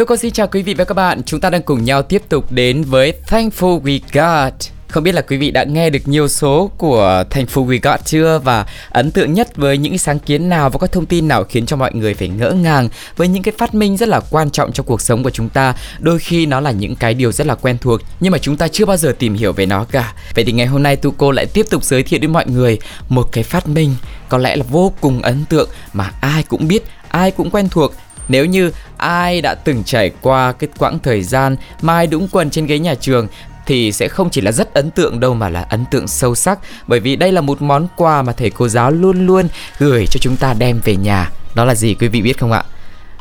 Tôi có xin chào quý vị và các bạn, chúng ta đang cùng nhau tiếp tục đến với Thankful We Got. Không biết là quý vị đã nghe được nhiều số của Thankful We Got chưa và ấn tượng nhất với những sáng kiến nào và các thông tin nào khiến cho mọi người phải ngỡ ngàng với những cái phát minh rất là quan trọng trong cuộc sống của chúng ta. Đôi khi nó là những cái điều rất là quen thuộc nhưng mà chúng ta chưa bao giờ tìm hiểu về nó cả. Vậy thì ngày hôm nay tu cô lại tiếp tục giới thiệu đến mọi người một cái phát minh có lẽ là vô cùng ấn tượng mà ai cũng biết, ai cũng quen thuộc nếu như ai đã từng trải qua cái quãng thời gian mai đũng quần trên ghế nhà trường thì sẽ không chỉ là rất ấn tượng đâu mà là ấn tượng sâu sắc bởi vì đây là một món quà mà thầy cô giáo luôn luôn gửi cho chúng ta đem về nhà. Đó là gì quý vị biết không ạ?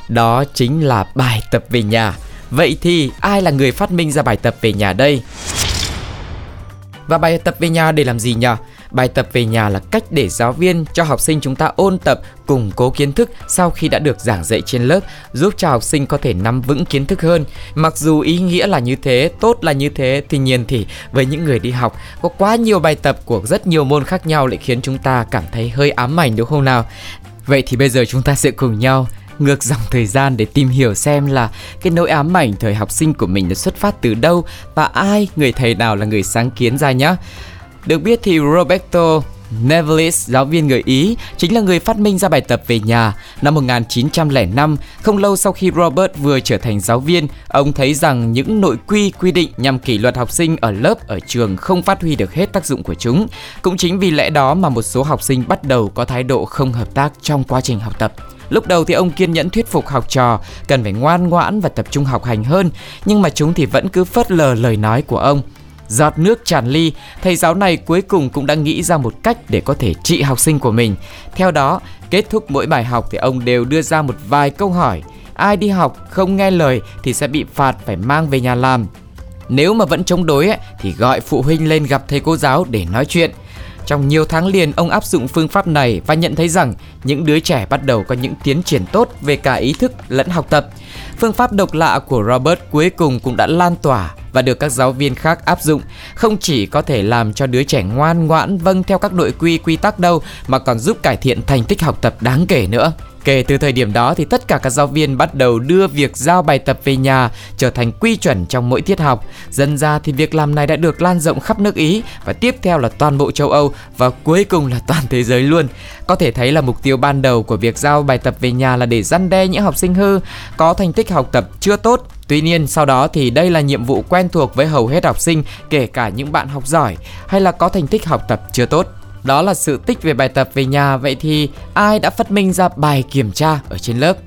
Đó chính là bài tập về nhà. Vậy thì ai là người phát minh ra bài tập về nhà đây? Và bài tập về nhà để làm gì nhỉ? Bài tập về nhà là cách để giáo viên cho học sinh chúng ta ôn tập, củng cố kiến thức sau khi đã được giảng dạy trên lớp, giúp cho học sinh có thể nắm vững kiến thức hơn. Mặc dù ý nghĩa là như thế, tốt là như thế, tuy nhiên thì với những người đi học có quá nhiều bài tập của rất nhiều môn khác nhau lại khiến chúng ta cảm thấy hơi ám ảnh đúng không nào? Vậy thì bây giờ chúng ta sẽ cùng nhau ngược dòng thời gian để tìm hiểu xem là cái nỗi ám ảnh thời học sinh của mình đã xuất phát từ đâu và ai, người thầy nào là người sáng kiến ra nhé. Được biết thì Roberto Nevelis, giáo viên người Ý, chính là người phát minh ra bài tập về nhà. Năm 1905, không lâu sau khi Robert vừa trở thành giáo viên, ông thấy rằng những nội quy quy định nhằm kỷ luật học sinh ở lớp ở trường không phát huy được hết tác dụng của chúng. Cũng chính vì lẽ đó mà một số học sinh bắt đầu có thái độ không hợp tác trong quá trình học tập. Lúc đầu thì ông kiên nhẫn thuyết phục học trò cần phải ngoan ngoãn và tập trung học hành hơn, nhưng mà chúng thì vẫn cứ phớt lờ lời nói của ông. Giọt nước tràn ly, thầy giáo này cuối cùng cũng đã nghĩ ra một cách để có thể trị học sinh của mình. Theo đó, kết thúc mỗi bài học thì ông đều đưa ra một vài câu hỏi. Ai đi học không nghe lời thì sẽ bị phạt phải mang về nhà làm. Nếu mà vẫn chống đối ấy, thì gọi phụ huynh lên gặp thầy cô giáo để nói chuyện. Trong nhiều tháng liền, ông áp dụng phương pháp này và nhận thấy rằng những đứa trẻ bắt đầu có những tiến triển tốt về cả ý thức lẫn học tập. Phương pháp độc lạ của Robert cuối cùng cũng đã lan tỏa và được các giáo viên khác áp dụng không chỉ có thể làm cho đứa trẻ ngoan ngoãn vâng theo các nội quy quy tắc đâu, mà còn giúp cải thiện thành tích học tập đáng kể nữa. Kể từ thời điểm đó thì tất cả các giáo viên bắt đầu đưa việc giao bài tập về nhà trở thành quy chuẩn trong mỗi tiết học. Dần ra thì việc làm này đã được lan rộng khắp nước Ý và tiếp theo là toàn bộ châu Âu và cuối cùng là toàn thế giới luôn. Có thể thấy là mục tiêu ban đầu của việc giao bài tập về nhà là để răn đe những học sinh hư, có thành tích học tập chưa tốt Tuy nhiên, sau đó thì đây là nhiệm vụ quen thuộc với hầu hết học sinh, kể cả những bạn học giỏi, hay là có thành tích học tập chưa tốt. Đó là sự tích về bài tập về nhà Vậy thì ai đã phát minh ra bài kiểm tra ở trên lớp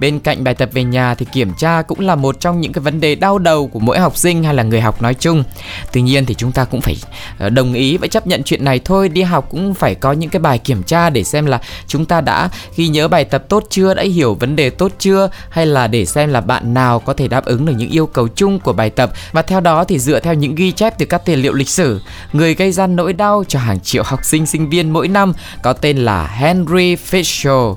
Bên cạnh bài tập về nhà thì kiểm tra cũng là một trong những cái vấn đề đau đầu của mỗi học sinh hay là người học nói chung. Tuy nhiên thì chúng ta cũng phải ờ, đồng ý và chấp nhận chuyện này thôi. Đi học cũng phải có những cái bài kiểm tra để xem là chúng ta đã ghi nhớ bài tập tốt chưa, đã hiểu vấn đề tốt chưa hay là để xem là bạn nào có thể đáp ứng được những yêu cầu chung của bài tập và theo đó thì dựa theo những ghi chép từ các tài liệu lịch sử, người gây ra nỗi đau cho hàng triệu học sinh sinh viên mỗi năm có tên là Henry Fisher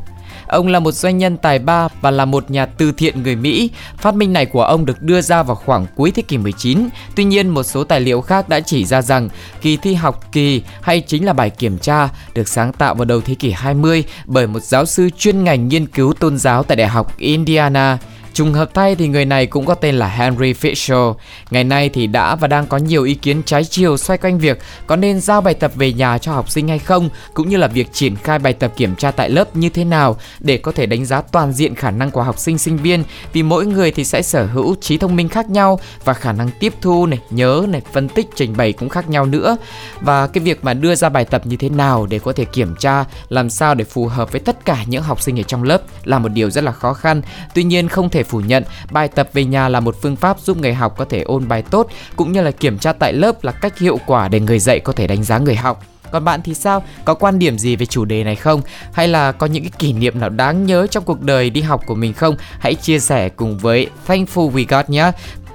Ông là một doanh nhân tài ba và là một nhà từ thiện người Mỹ. Phát minh này của ông được đưa ra vào khoảng cuối thế kỷ 19. Tuy nhiên, một số tài liệu khác đã chỉ ra rằng kỳ thi học kỳ hay chính là bài kiểm tra được sáng tạo vào đầu thế kỷ 20 bởi một giáo sư chuyên ngành nghiên cứu tôn giáo tại Đại học Indiana. Trùng hợp thay thì người này cũng có tên là Henry Fisher. Ngày nay thì đã và đang có nhiều ý kiến trái chiều xoay quanh việc có nên giao bài tập về nhà cho học sinh hay không, cũng như là việc triển khai bài tập kiểm tra tại lớp như thế nào để có thể đánh giá toàn diện khả năng của học sinh sinh viên vì mỗi người thì sẽ sở hữu trí thông minh khác nhau và khả năng tiếp thu này, nhớ này, phân tích, trình bày cũng khác nhau nữa. Và cái việc mà đưa ra bài tập như thế nào để có thể kiểm tra làm sao để phù hợp với tất cả những học sinh ở trong lớp là một điều rất là khó khăn. Tuy nhiên không thể phủ nhận, bài tập về nhà là một phương pháp giúp người học có thể ôn bài tốt, cũng như là kiểm tra tại lớp là cách hiệu quả để người dạy có thể đánh giá người học. Còn bạn thì sao? Có quan điểm gì về chủ đề này không? Hay là có những cái kỷ niệm nào đáng nhớ trong cuộc đời đi học của mình không? Hãy chia sẻ cùng với Thankful We Got nhé.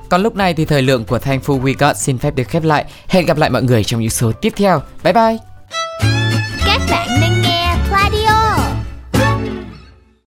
Còn lúc này thì thời lượng của Thankful We Got xin phép được khép lại. Hẹn gặp lại mọi người trong những số tiếp theo. Bye bye!